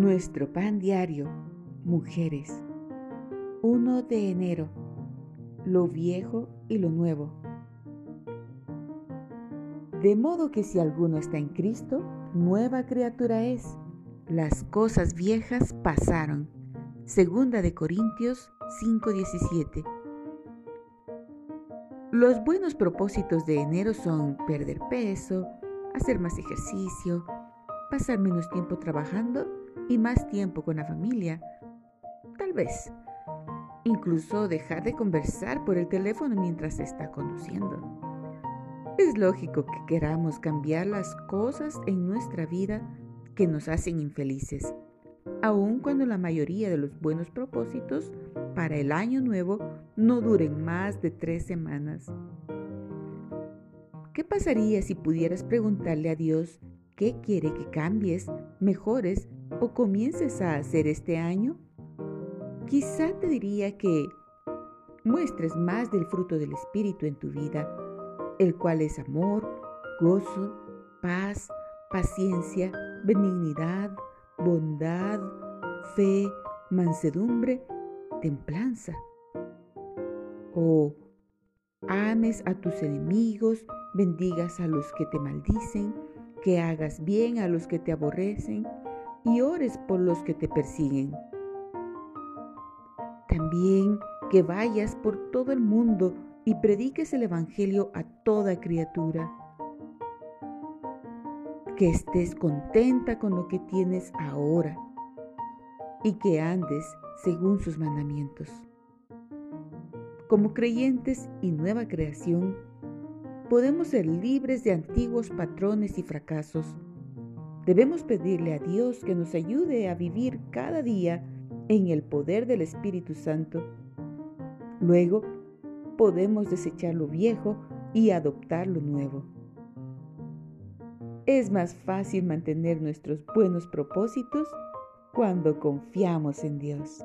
Nuestro pan diario, mujeres. 1 de enero. Lo viejo y lo nuevo. De modo que si alguno está en Cristo, nueva criatura es. Las cosas viejas pasaron. Segunda de Corintios 5:17. Los buenos propósitos de enero son perder peso, hacer más ejercicio, pasar menos tiempo trabajando y más tiempo con la familia. Tal vez. Incluso dejar de conversar por el teléfono mientras se está conduciendo. Es lógico que queramos cambiar las cosas en nuestra vida que nos hacen infelices, aun cuando la mayoría de los buenos propósitos para el año nuevo no duren más de tres semanas. ¿Qué pasaría si pudieras preguntarle a Dios qué quiere que cambies, mejores o comiences a hacer este año? Quizá te diría que muestres más del fruto del Espíritu en tu vida, el cual es amor, gozo, paz, paciencia, benignidad, bondad, fe, mansedumbre, templanza. O ames a tus enemigos, bendigas a los que te maldicen, que hagas bien a los que te aborrecen y ores por los que te persiguen. También que vayas por todo el mundo y prediques el Evangelio a toda criatura. Que estés contenta con lo que tienes ahora y que andes según sus mandamientos. Como creyentes y nueva creación, podemos ser libres de antiguos patrones y fracasos. Debemos pedirle a Dios que nos ayude a vivir cada día en el poder del Espíritu Santo. Luego, podemos desechar lo viejo y adoptar lo nuevo. Es más fácil mantener nuestros buenos propósitos cuando confiamos en Dios.